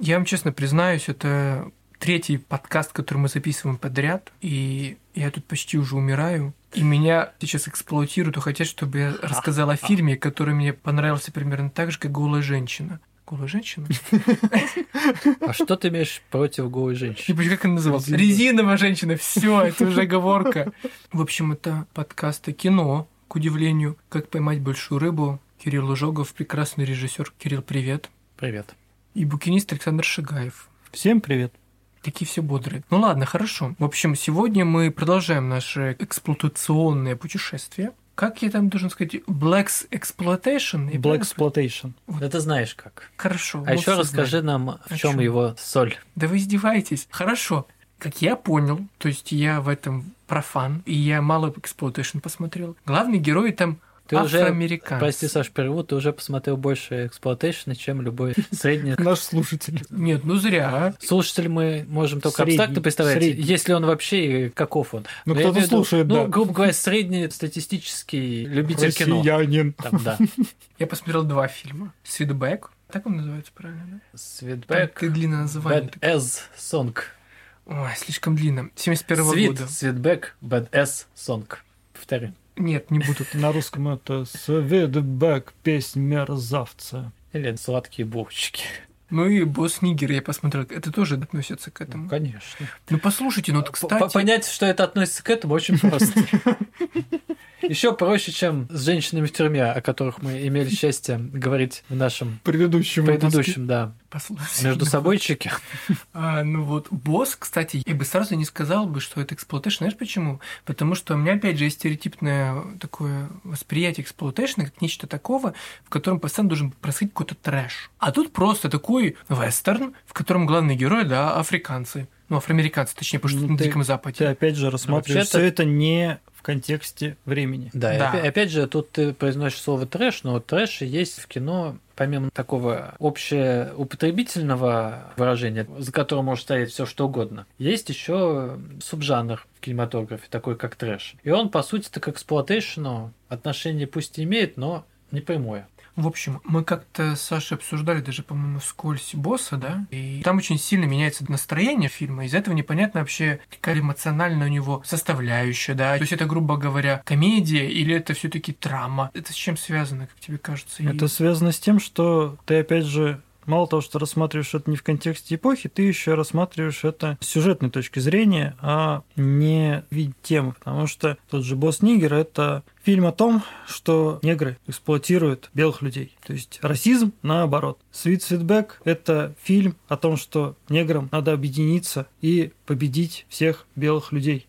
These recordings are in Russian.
Я вам честно признаюсь, это третий подкаст, который мы записываем подряд, и я тут почти уже умираю. И меня сейчас эксплуатируют и хотят, чтобы я рассказал о фильме, который мне понравился примерно так же, как «Голая женщина». Голая женщина? А что ты имеешь против голой Не женщины? помню, как она называлась. Резиновая женщина. Все, это уже оговорка. В общем, это подкаст о кино, к удивлению. Как поймать большую рыбу. Кирилл Ужогов, прекрасный режиссер. Кирилл, привет. Привет. И букинист Александр Шигаев. Всем привет. Такие все бодрые. Ну ладно, хорошо. В общем, сегодня мы продолжаем наше эксплуатационное путешествие. Как я там должен сказать? Black Exploitation? Black? Exploitation. Да ты знаешь как. Хорошо. А еще расскажи знаем. нам, в О чем его соль. Да вы издеваетесь. Хорошо. Как я понял, то есть я в этом профан, и я мало exploitation посмотрел. Главный герой там Ты уже, прости, Саш, перевод, ты уже посмотрел больше exploitation а, чем любой средний. Наш слушатель. Нет, ну зря. Слушатель мы можем только Средний, абстрактно представлять, средний. если он вообще и каков он. Ну, кто-то слушает, Ну, грубо говоря, среднестатистический любитель кино. Россиянин. Да. Я посмотрел два фильма. Sweetback. Так он называется правильно, да? Там Sweetback. ты длинное название. Baadasssss Song. Ой, слишком длинно. 71 Sweet, года. Светбэк, Bad as Song. Повтори. Нет, не буду. На русском это Светбэк, песнь мерзавца. Или сладкие булочки. Ну и босс Нигер я посмотрел. Это тоже относится к Ну, этому. конечно. Ну послушайте, ну вот, кстати... Понять, что это относится к этому, очень просто. Еще проще, чем с женщинами в тюрьме, о которых мы имели счастье говорить в нашем Предыдущем предыдущем, да, Послушайте. между собойчики. А, ну вот, босс, кстати, я бы сразу не сказал бы, что это exploitation. Знаешь почему? Потому что у меня, опять же, есть стереотипное такое восприятие exploitation а как нечто такого, в котором постоянно должен происходить какой-то трэш. А тут просто такой вестерн, в котором главный герой, да, африканцы. Ну, афроамериканцы, точнее, потому что Ну, на ты- Диком Ты Западе. опять же рассматриваешь все это не в контексте времени. Да, и Да. опя- опять же, тут ты произносишь слово трэш, но трэш есть в кино, помимо такого общеупотребительного выражения, за которым может стоять все что угодно, есть еще субжанр в кинематографе, такой как трэш. И он, по сути, так к эксплуатейшну отношение пусть и имеет, но не прямое. В общем, мы как-то с Сашей обсуждали даже, по-моему, вскользь босса, да? И там очень сильно меняется настроение фильма. Из этого непонятно вообще, какая эмоциональная у него составляющая, да? То есть это, грубо говоря, комедия или это все таки драма? Это с чем связано, как тебе кажется? И- Это связано с тем, что ты опять же мало того, что рассматриваешь это не в контексте эпохи, ты еще рассматриваешь это с сюжетной точки зрения, а не в виде темы. Потому что тот же «Босс Нигер» — это фильм о том, что негры эксплуатируют белых людей. То есть расизм наоборот. «Sweet Sweetback» — это фильм о том, что неграм надо объединиться и победить всех белых людей.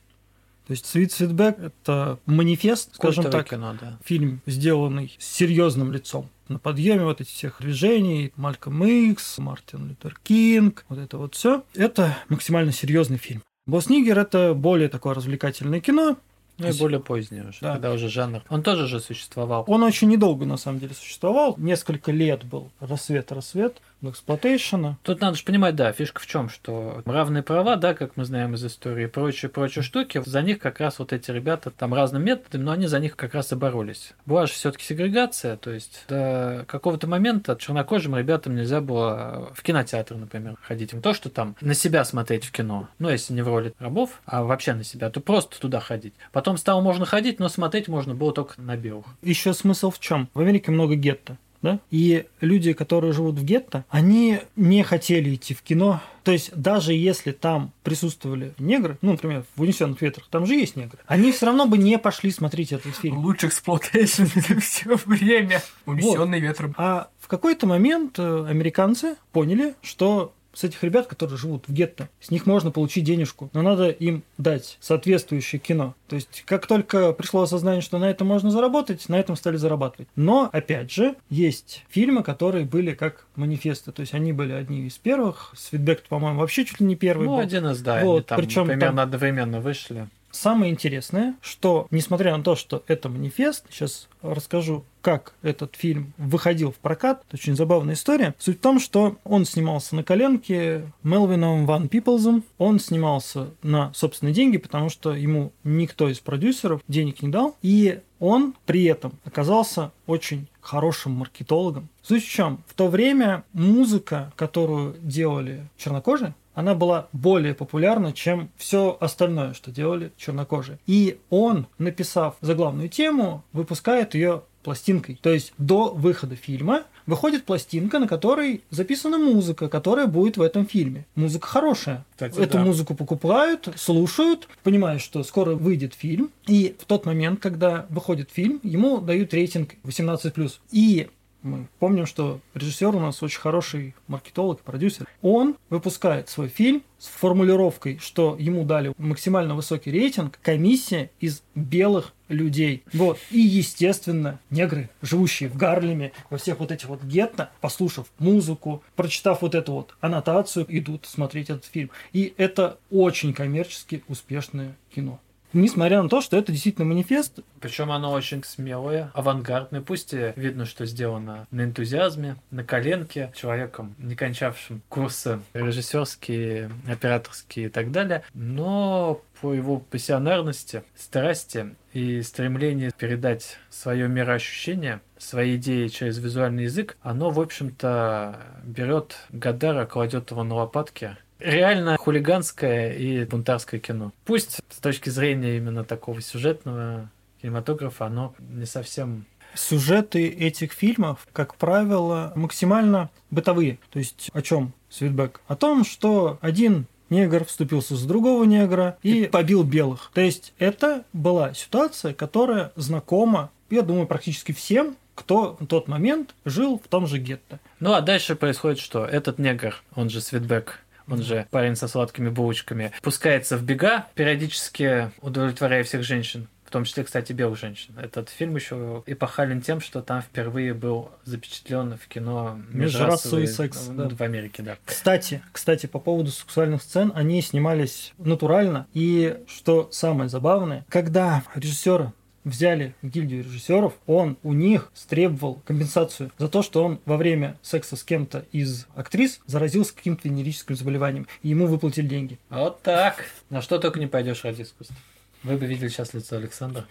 То есть «Sweet Sweetback» — это манифест, скажем так, кино, да. фильм, сделанный с серьезным лицом. На подъеме вот этих всех движений, Мальком Икс, Мартин Лютер Кинг, вот это вот все. Это максимально серьезный фильм. Boss Nigger это более такое развлекательное кино. Ну и более позднее уже, Да. когда уже жанр. Он тоже же существовал. Он очень недолго на самом деле существовал. Несколько лет был рассвет-рассвет эксплуатейшена. Тут надо же понимать, да, фишка в чем, что равные права, да, как мы знаем из истории, прочие, прочие штуки, за них как раз вот эти ребята там разными методами, но они за них как раз и боролись. Была же все-таки сегрегация, то есть до какого-то момента чернокожим ребятам нельзя было в кинотеатр, например, ходить. Не то, что там на себя смотреть в кино, ну, если не в роли рабов, а вообще на себя, то просто туда ходить. Потом стало можно ходить, но смотреть можно было только на белых. Еще смысл в чем? В Америке много гетто. Да? И люди, которые живут в гетто, они не хотели идти в кино. То есть даже если там присутствовали негры, ну, например, в «Унесенных ветрах», там же есть негры, они все равно бы не пошли смотреть этот фильм. Лучший exploitation за все время. Унесенный ветром. А в какой-то момент э, американцы поняли, что с этих ребят, которые живут в гетто, с них можно получить денежку, но надо им дать соответствующее кино. То есть, как только пришло осознание, что на этом можно заработать, на этом стали зарабатывать. Но, опять же, есть фильмы, которые были как манифесты. То есть, они были одни из первых. Свитбек, по-моему, вообще чуть ли не первый Ну, был. один из, да, Вот, они там причём примерно там- одновременно вышли. Самое интересное, что, несмотря на то, что это манифест, сейчас расскажу, как этот фильм выходил в прокат. Это очень забавная история. Суть в том, что он снимался на коленке Мелвином Ван Пиплзом. Он снимался на собственные деньги, потому что ему никто из продюсеров денег не дал. И он при этом оказался очень хорошим маркетологом. Суть в чем? В то время музыка, которую делали чернокожие, она была более популярна, чем все остальное, что делали чернокожие. И он, написав заглавную тему, выпускает ее пластинкой. То есть до выхода фильма выходит пластинка, на которой записана музыка, которая будет в этом фильме. Музыка хорошая. Кстати, Эту да. музыку покупают, слушают, понимают, что скоро выйдет фильм. И в тот момент, когда выходит фильм, ему дают рейтинг 18+. И мы помним, что режиссер у нас очень хороший маркетолог, продюсер. Он выпускает свой фильм с формулировкой, что ему дали максимально высокий рейтинг комиссия из белых людей. Вот. И, естественно, негры, живущие в Гарлеме, во всех вот этих вот гетто, послушав музыку, прочитав вот эту вот аннотацию, идут смотреть этот фильм. И это очень коммерчески успешное кино. Несмотря на то, что это действительно манифест. Причем оно очень смелое, авангардное. Пусть видно, что сделано на энтузиазме, на коленке, человеком, не кончавшим курсы режиссерские, операторские и так далее. Но по его пассионарности, страсти и стремлению передать свое мироощущение, свои идеи через визуальный язык, оно, в общем-то, берет Гадара, кладет его на лопатки реально хулиганское и бунтарское кино. Пусть с точки зрения именно такого сюжетного кинематографа оно не совсем Сюжеты этих фильмов, как правило, максимально бытовые. То есть о чем Свитбек? О том, что один негр вступился за другого негра и побил белых. То есть это была ситуация, которая знакома, я думаю, практически всем, кто в тот момент жил в том же гетто. Ну а дальше происходит что? Этот негр, он же Свитбек, он же парень со сладкими булочками, пускается в бега, периодически удовлетворяя всех женщин в том числе, кстати, белых женщин. Этот фильм еще эпохален тем, что там впервые был запечатлен в кино межрасовый секс да. в Америке, да. Кстати, кстати, по поводу сексуальных сцен, они снимались натурально. И что самое забавное, когда режиссеры взяли в гильдию режиссеров, он у них стребовал компенсацию за то, что он во время секса с кем-то из актрис заразился каким-то венерическим заболеванием, и ему выплатили деньги. Вот так. На что только не пойдешь ради искусства. Вы бы видели сейчас лицо Александра.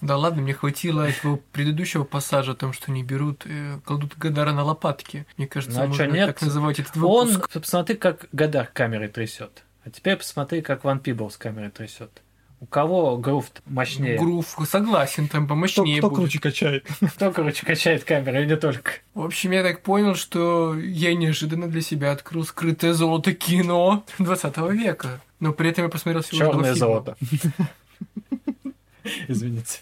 Да ладно, мне хватило этого предыдущего пассажа о том, что не берут, э, кладут Гадара на лопатки. Мне кажется, ну, а можно нет? так называть этот выпуск. Он, посмотри, как Гадар камерой трясет. А теперь посмотри, как Ван Пибл с камерой трясет. У кого грув мощнее? Грув, согласен, там помощнее кто, кто будет. круче качает? Кто круче качает камеру, и не только. В общем, я так понял, что я неожиданно для себя открыл скрытое золото кино 20 века. Но при этом я посмотрел всего Черное золото. Извините.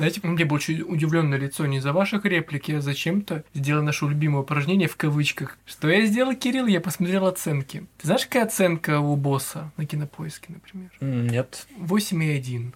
Знаете, мне было очень удивленное лицо не за ваших реплики, а зачем-то сделал наше любимое упражнение в кавычках. Что я сделал, Кирилл? Я посмотрел оценки. Ты знаешь, какая оценка у босса на кинопоиске, например? Нет. 8,1.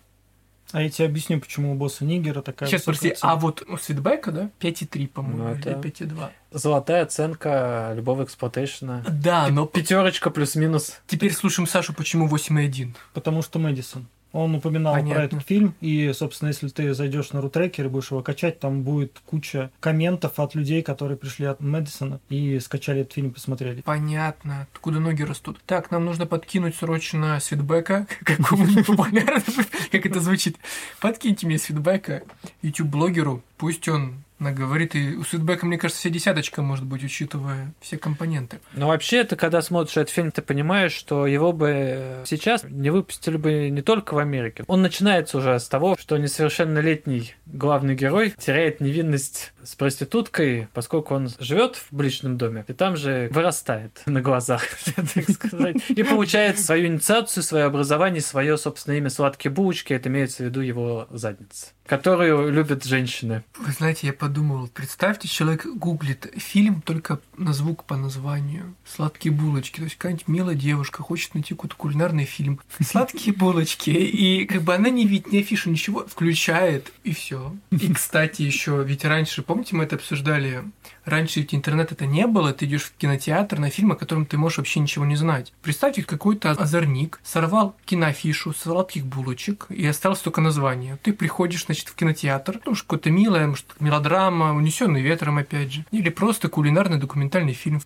А я тебе объясню, почему у босса Нигера такая Сейчас, прости, а вот у Свитбека, да, 5,3, по-моему, ну, это... или 5,2. Золотая оценка любого exploitation а. Да, но... Пятерочка плюс-минус. Теперь слушаем Сашу, почему 8,1. Потому что Мэдисон. Он упоминал Понятно. про этот фильм, и, собственно, если ты зайдешь на рутрекер и будешь его качать, там будет куча комментов от людей, которые пришли от Мэдисона и скачали этот фильм, посмотрели. Понятно, откуда ноги растут. Так, нам нужно подкинуть срочно свитбека какому-нибудь популярному, как это звучит. Подкиньте мне свитбека YouTube-блогеру, пусть он наговорит. И у Свитбека, мне кажется, вся десяточка может быть, учитывая все компоненты. Но вообще, ты когда смотришь этот фильм, ты понимаешь, что его бы сейчас не выпустили бы не только в Америке. Он начинается уже с того, что несовершеннолетний главный герой теряет невинность с проституткой, поскольку он живет в личном доме, и там же вырастает на глазах, так сказать, и получает свою инициацию, свое образование, свое собственное имя «Сладкие булочки», это имеется в виду его задница которую любят женщины. Вы знаете, я подумал, представьте, человек гуглит фильм только на звук по названию. Сладкие булочки. То есть какая-нибудь милая девушка хочет найти какой-то кулинарный фильм. Сладкие булочки. И как бы она не видит ни афишу, ничего, включает, и все. И, кстати, еще ведь раньше, помните, мы это обсуждали раньше ведь интернета это не было, ты идешь в кинотеатр на фильм, о котором ты можешь вообще ничего не знать. Представьте, какой-то озорник сорвал киноафишу с сладких булочек и осталось только название. Ты приходишь, значит, в кинотеатр, ну, какое-то милое, может, мелодрама, унесенный ветром, опять же, или просто кулинарный документальный фильм.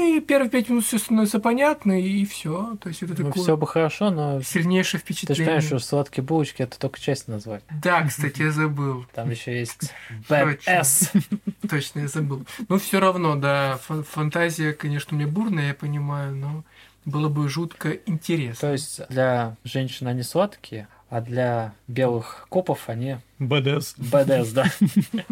Ну и первые пять минут все становится понятно, и все. То есть это Ну, такое все бы хорошо, но сильнейшее ты же впечатление. понимаешь, что сладкие булочки это только часть назвать. Да, кстати, я забыл. Там еще есть Bad Точно. Я забыл. Но все равно, да, фан- фантазия, конечно, меня бурная, я понимаю, но было бы жутко интересно. То есть для женщин они сладкие, а для белых копов они БДС. БДС, да.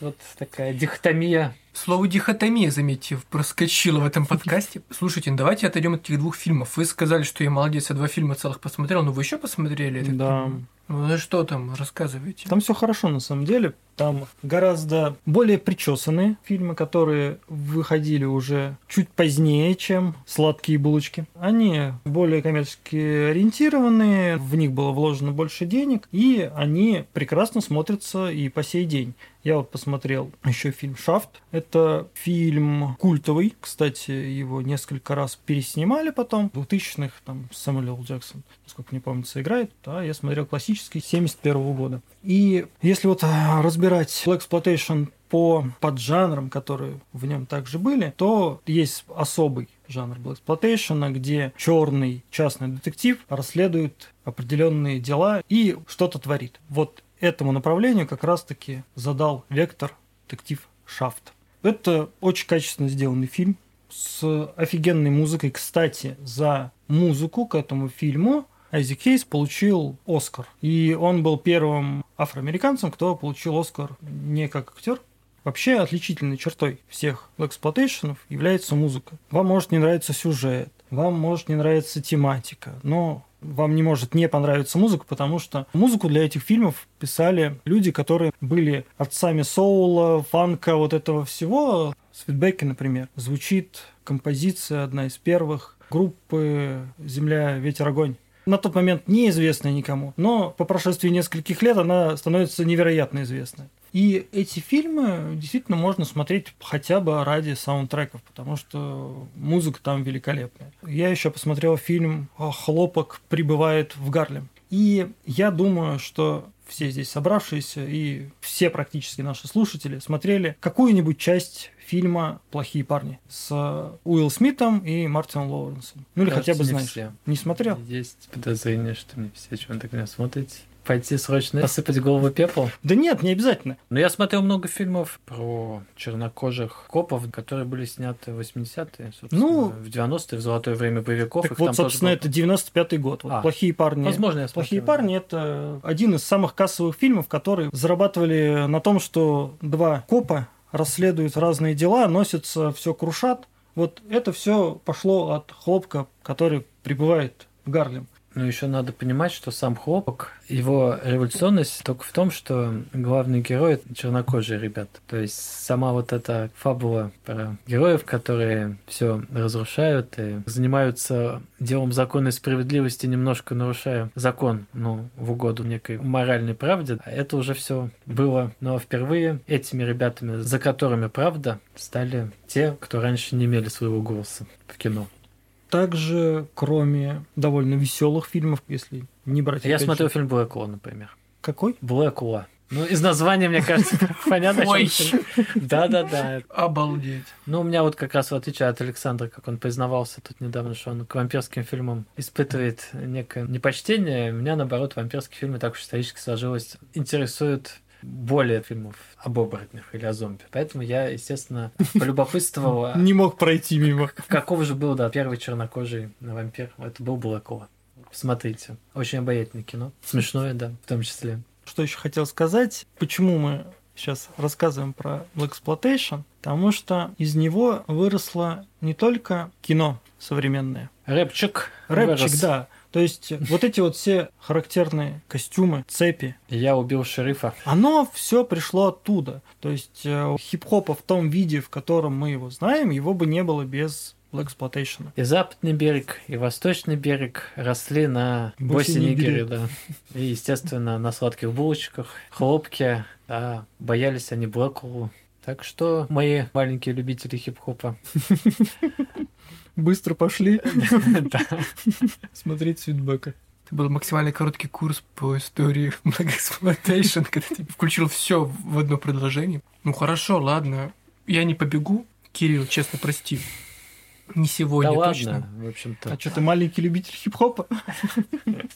Вот такая дихотомия. Слово дихотомия, заметьте, проскочило в этом подкасте. Слушайте, ну давайте отойдем от этих двух фильмов. Вы сказали, что я молодец, я два фильма целых посмотрел, но вы еще посмотрели? так Да. Ну ну что там, рассказывайте. Там все хорошо на самом деле. Там гораздо более причесанные фильмы, которые выходили уже чуть позднее, чем «Сладкие булочки». Они более коммерчески ориентированные, в них было вложено больше денег, и они прекрасно смотрятся и по сей день. Я вот посмотрел еще фильм «Шафт». Это фильм культовый. Кстати, его несколько раз переснимали потом. В 2000-х там Сэмюэл. Джексон, насколько мне помнится, играет. Да, я смотрел классический 71 года. И если вот а, разбирать Black Exploitation по поджанрам, которые в нем также были, то есть особый жанр Black где черный частный детектив расследует определенные дела и что-то творит. Вот этому направлению как раз-таки задал вектор детектив Шафт. Это очень качественно сделанный фильм с офигенной музыкой. Кстати, за музыку к этому фильму Айзек Хейс получил Оскар. И он был первым афроамериканцем, кто получил Оскар не как актер. Вообще отличительной чертой всех эксплуатейшенов является музыка. Вам может не нравиться сюжет, вам может не нравиться тематика, но вам не может не понравиться музыка, потому что музыку для этих фильмов писали люди, которые были отцами соула, фанка, вот этого всего. Свитбеки, например, звучит композиция, одна из первых группы «Земля, ветер, огонь». На тот момент неизвестная никому, но по прошествии нескольких лет она становится невероятно известной. И эти фильмы действительно можно смотреть хотя бы ради саундтреков, потому что музыка там великолепная. Я еще посмотрел фильм «Хлопок прибывает в Гарлем». И я думаю, что все здесь собравшиеся и все практически наши слушатели смотрели какую-нибудь часть фильма «Плохие парни» с Уилл Смитом и Мартином Лоуренсом. Ну или Кажется, хотя бы знаешь. все. Не смотрел? Есть подозрение, что не все, так меня смотрите. Пойти срочно посыпать голову пеплом. Да нет, не обязательно. Но я смотрел много фильмов про чернокожих копов, которые были сняты в 80-е, собственно, Ну, в 90-е, в золотое время боевиков. Так вот, собственно, было. это 95-й год. Вот А, «Плохие парни». Возможно, я «Плохие смотрел, парни» — это один из самых кассовых фильмов, которые зарабатывали на том, что два копа расследуют разные дела, носятся, все крушат. Вот это все пошло от хлопка, который прибывает в Гарлем. Но еще надо понимать, что сам хлопок, его революционность только в том, что главный герой чернокожие ребята. То есть сама вот эта фабула про героев, которые все разрушают и занимаются делом законной справедливости, немножко нарушая закон, ну, в угоду некой моральной правде. А Это уже все было, но впервые этими ребятами, за которыми правда, стали те, кто раньше не имели своего голоса в кино. Также, кроме довольно веселых фильмов, если не брать... Я смотрел фильм Блэкула, например. Какой? Блэкула. Ну, из названия, мне кажется, понятно, Ой. Да-да-да. Обалдеть. Ну, у меня вот как раз в отличие от Александра, как он признавался тут недавно, что он к вампирским фильмам испытывает некое непочтение, меня, наоборот, вампирские фильмы так уж исторически сложилось, интересуют более фильмов об оборотнях или о зомби. Поэтому я, естественно, полюбопытствовал, а Не мог пройти мимо. какого же был, да, первый чернокожий вампир. Это был Блэкула. Смотрите. Очень обаятельное кино. Смешное, да, в том числе. Что еще хотел сказать? Почему мы сейчас рассказываем про Blaxploitation? Потому что из него выросло не только кино современное. Рэпчик. Рэпчик, вырос. да. То есть вот эти вот все характерные костюмы, цепи, Я убил шерифа. оно все пришло оттуда. То есть э, хип-хопа в том виде, в котором мы его знаем, его бы не было без Blaxploitation. И западный берег, и восточный берег росли на Босе-Нигере. Босе-Нигере, да. И, естественно, на сладких булочках, хлопке. А боялись они Блэкулу Так что, мои маленькие любители хип-хопа, Быстро пошли да. смотреть Свитбека. Это был максимально короткий курс по истории Blaxploitation, когда ты включил все в одно предложение. Ну хорошо, ладно. Я не побегу. Кирилл, честно, прости. Не сегодня Да точно. ладно, в общем-то. А что, ты маленький любитель хип-хопа?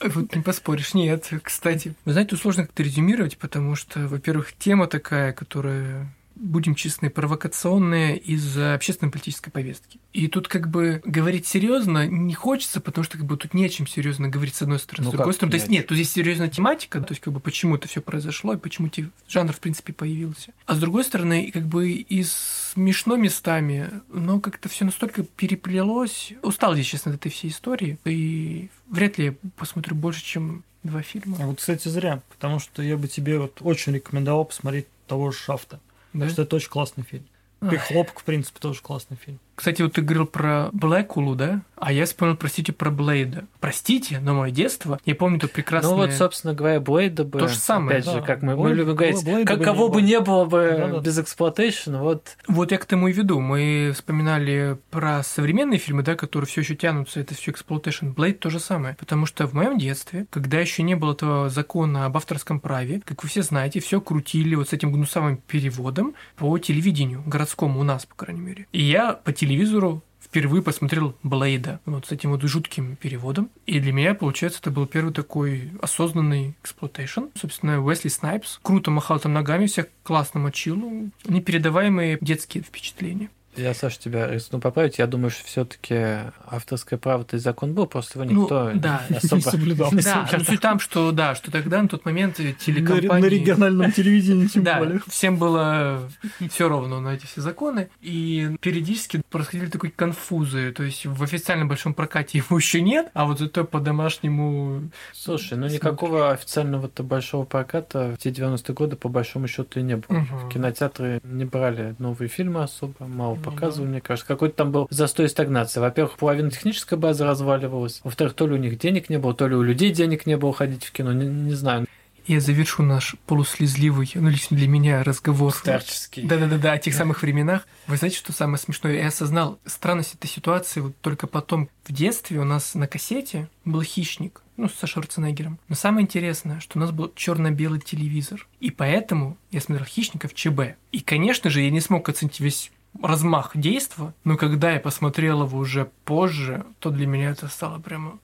Вот не поспоришь. Нет, кстати. Вы знаете, тут сложно как-то резюмировать, потому что, во-первых, тема такая, которая будем честны, провокационная из-за общественно-политической повестки. И тут как бы говорить серьезно не хочется, потому что как бы тут не о чем серьезно говорить с одной стороны. Ну с другой стороны, то есть нет, тут здесь серьезная тематика, то есть как бы почему это все произошло и почему жанр в принципе появился. А с другой стороны, как бы и смешно местами, но как-то все настолько переплелось. Устал здесь, честно, от этой всей истории. И вряд ли я посмотрю больше, чем два фильма. А вот, кстати, зря, потому что я бы тебе вот очень рекомендовал посмотреть того же Шафта. Да? Потому что это очень классный фильм. Ах. И Хлопок, в принципе, тоже классный фильм. Кстати, вот ты говорил про Блэкулу, да? А я вспомнил, простите, про Блейда. Простите, но мое детство, я помню то прекрасное... Ну вот, собственно говоря, Блейда бы... То же самое, Опять же, да. как мы, мы Блейд- любим говорить, Блейда как, бы не кого бы было. не было бы Да-да. без exploitation, вот Вот я к тому и веду. Мы вспоминали про современные фильмы, да, которые все еще тянутся, это все exploitation. Blade то же самое. Потому что в моем детстве, когда еще не было этого закона об авторском праве, как вы все знаете, все крутили вот с этим гнусавым переводом по телевидению, городскому у нас, по крайней мере. И я по телевизору впервые посмотрел Блейда вот с этим вот жутким переводом. И для меня, получается, это был первый такой осознанный exploitation. Собственно, Уэсли Снайпс круто махал там ногами, всех классно мочил. Непередаваемые детские впечатления. Я, Саша, тебя рискну поправить. Я думаю, что все-таки авторское право-то и закон был, просто его Ну, никто да. не особо Не соблюдал. не Да, соблюдал. ну суть там, что да, что тогда на тот момент На, телекомпании... на региональном телевидении тем Да, более. всем было все равно на эти все законы. И периодически происходили такие конфузы. То есть в официальном большом прокате его еще нет, а вот зато по домашнему... Слушай, ну никакого официального-то большого проката в те 90-е годы по большому счету и не было. Мгм. Кинотеатры не брали новые фильмы особо, мало Ну показывали, мне кажется. Какой-то там был застой и стагнация. Во-первых, половина технической базы разваливалась. Во-вторых, то ли у них денег не было, то ли у людей денег не было ходить в кино, не, не знаю. Я завершу наш полуслезливый, ну, лично для меня, разговор. Старческий. Да-да-да, о тех самых временах. Вы знаете, что самое смешное? Я осознал странность этой ситуации вот только потом. В детстве у нас на кассете был «Хищник», ну, со Шварценеггером. Но самое интересное, что у нас был черно белый телевизор. И поэтому я смотрел «Хищника» в ЧБ. И, конечно же, я не смог оценить весь размах действа, но когда я посмотрел его уже позже, то для меня это стало прямо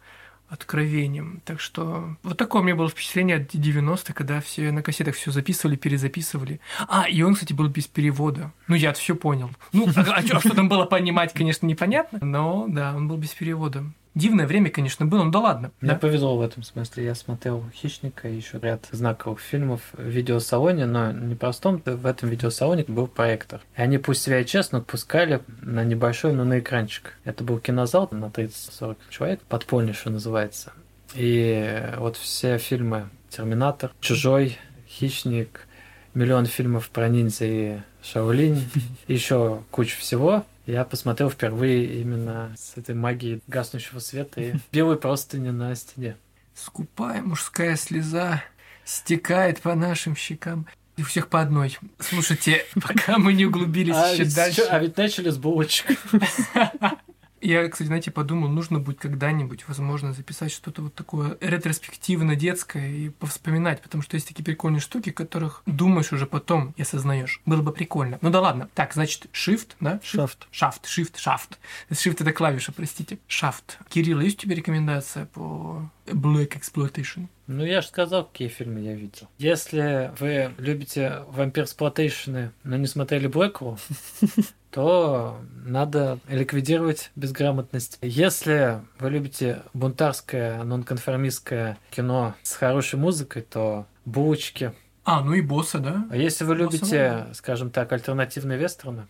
откровением. Так что вот такое у меня было впечатление от 90-х, когда все на кассетах все записывали, перезаписывали. А, и он, кстати, был без перевода. Ну, я все понял. Ну, а, а а что там было понимать, конечно, непонятно, но да, он был без перевода. Дивное время, конечно, было, ну да ладно. Мне да? повезло в этом смысле. Я смотрел «Хищника» и еще ряд знаковых фильмов в видеосалоне, но не простом. В этом видеосалоне был проектор. И они, пусть себя и честно, пускали на небольшой, но на экранчик. Это был кинозал на 30-40 человек, подпольный, что называется. И вот все фильмы «Терминатор», «Чужой», «Хищник», миллион фильмов про ниндзя и Шаолинь, еще куча всего. Я посмотрел впервые именно с этой магией гаснущего света и белой простыни на стене. Скупая мужская слеза стекает по нашим щекам. И у всех по одной. Слушайте, пока мы не углубились А еще дальше. а ведь начали с булочек. Я, кстати, знаете, подумал, нужно будет когда-нибудь, возможно, записать что-то вот такое ретроспективно детское и повспоминать, потому что есть такие прикольные штуки, которых думаешь уже потом и осознаешь. Было бы прикольно. Ну да ладно. Так, значит, shift, да? Шафт. Шафт, shift, шафт. Shift это клавиша, простите. Шафт. Кирилл, есть у тебя рекомендация по Black Exploitation? Ну, я же сказал, какие фильмы я видел. Если вы любите вампирсплотейшены, но не смотрели Блэкву, то надо ликвидировать безграмотность. Если вы любите бунтарское, нонконформистское кино с хорошей музыкой, то булочки. А, ну и босса, да? А если вы Босса любите, надо. скажем так, альтернативные вестерны,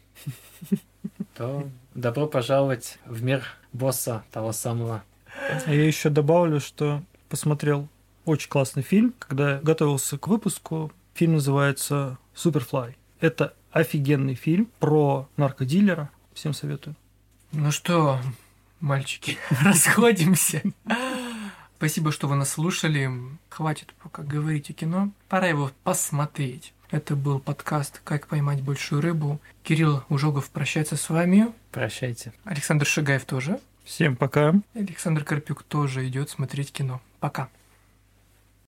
то добро пожаловать в мир босса того самого. А Я еще добавлю, что посмотрел очень классный фильм, когда готовился к выпуску. Фильм называется Superfly. Это офигенный фильм про наркодилера. Всем советую. Ну что, мальчики, расходимся. Спасибо, что вы нас слушали. Хватит пока говорить о кино. Пора его посмотреть. Это был подкаст «Как поймать большую рыбу». Кирилл Ужогов прощается с вами. Прощайте. Александр Шигаев тоже. Всем пока. Александр Карпюк тоже идет смотреть кино. Пока.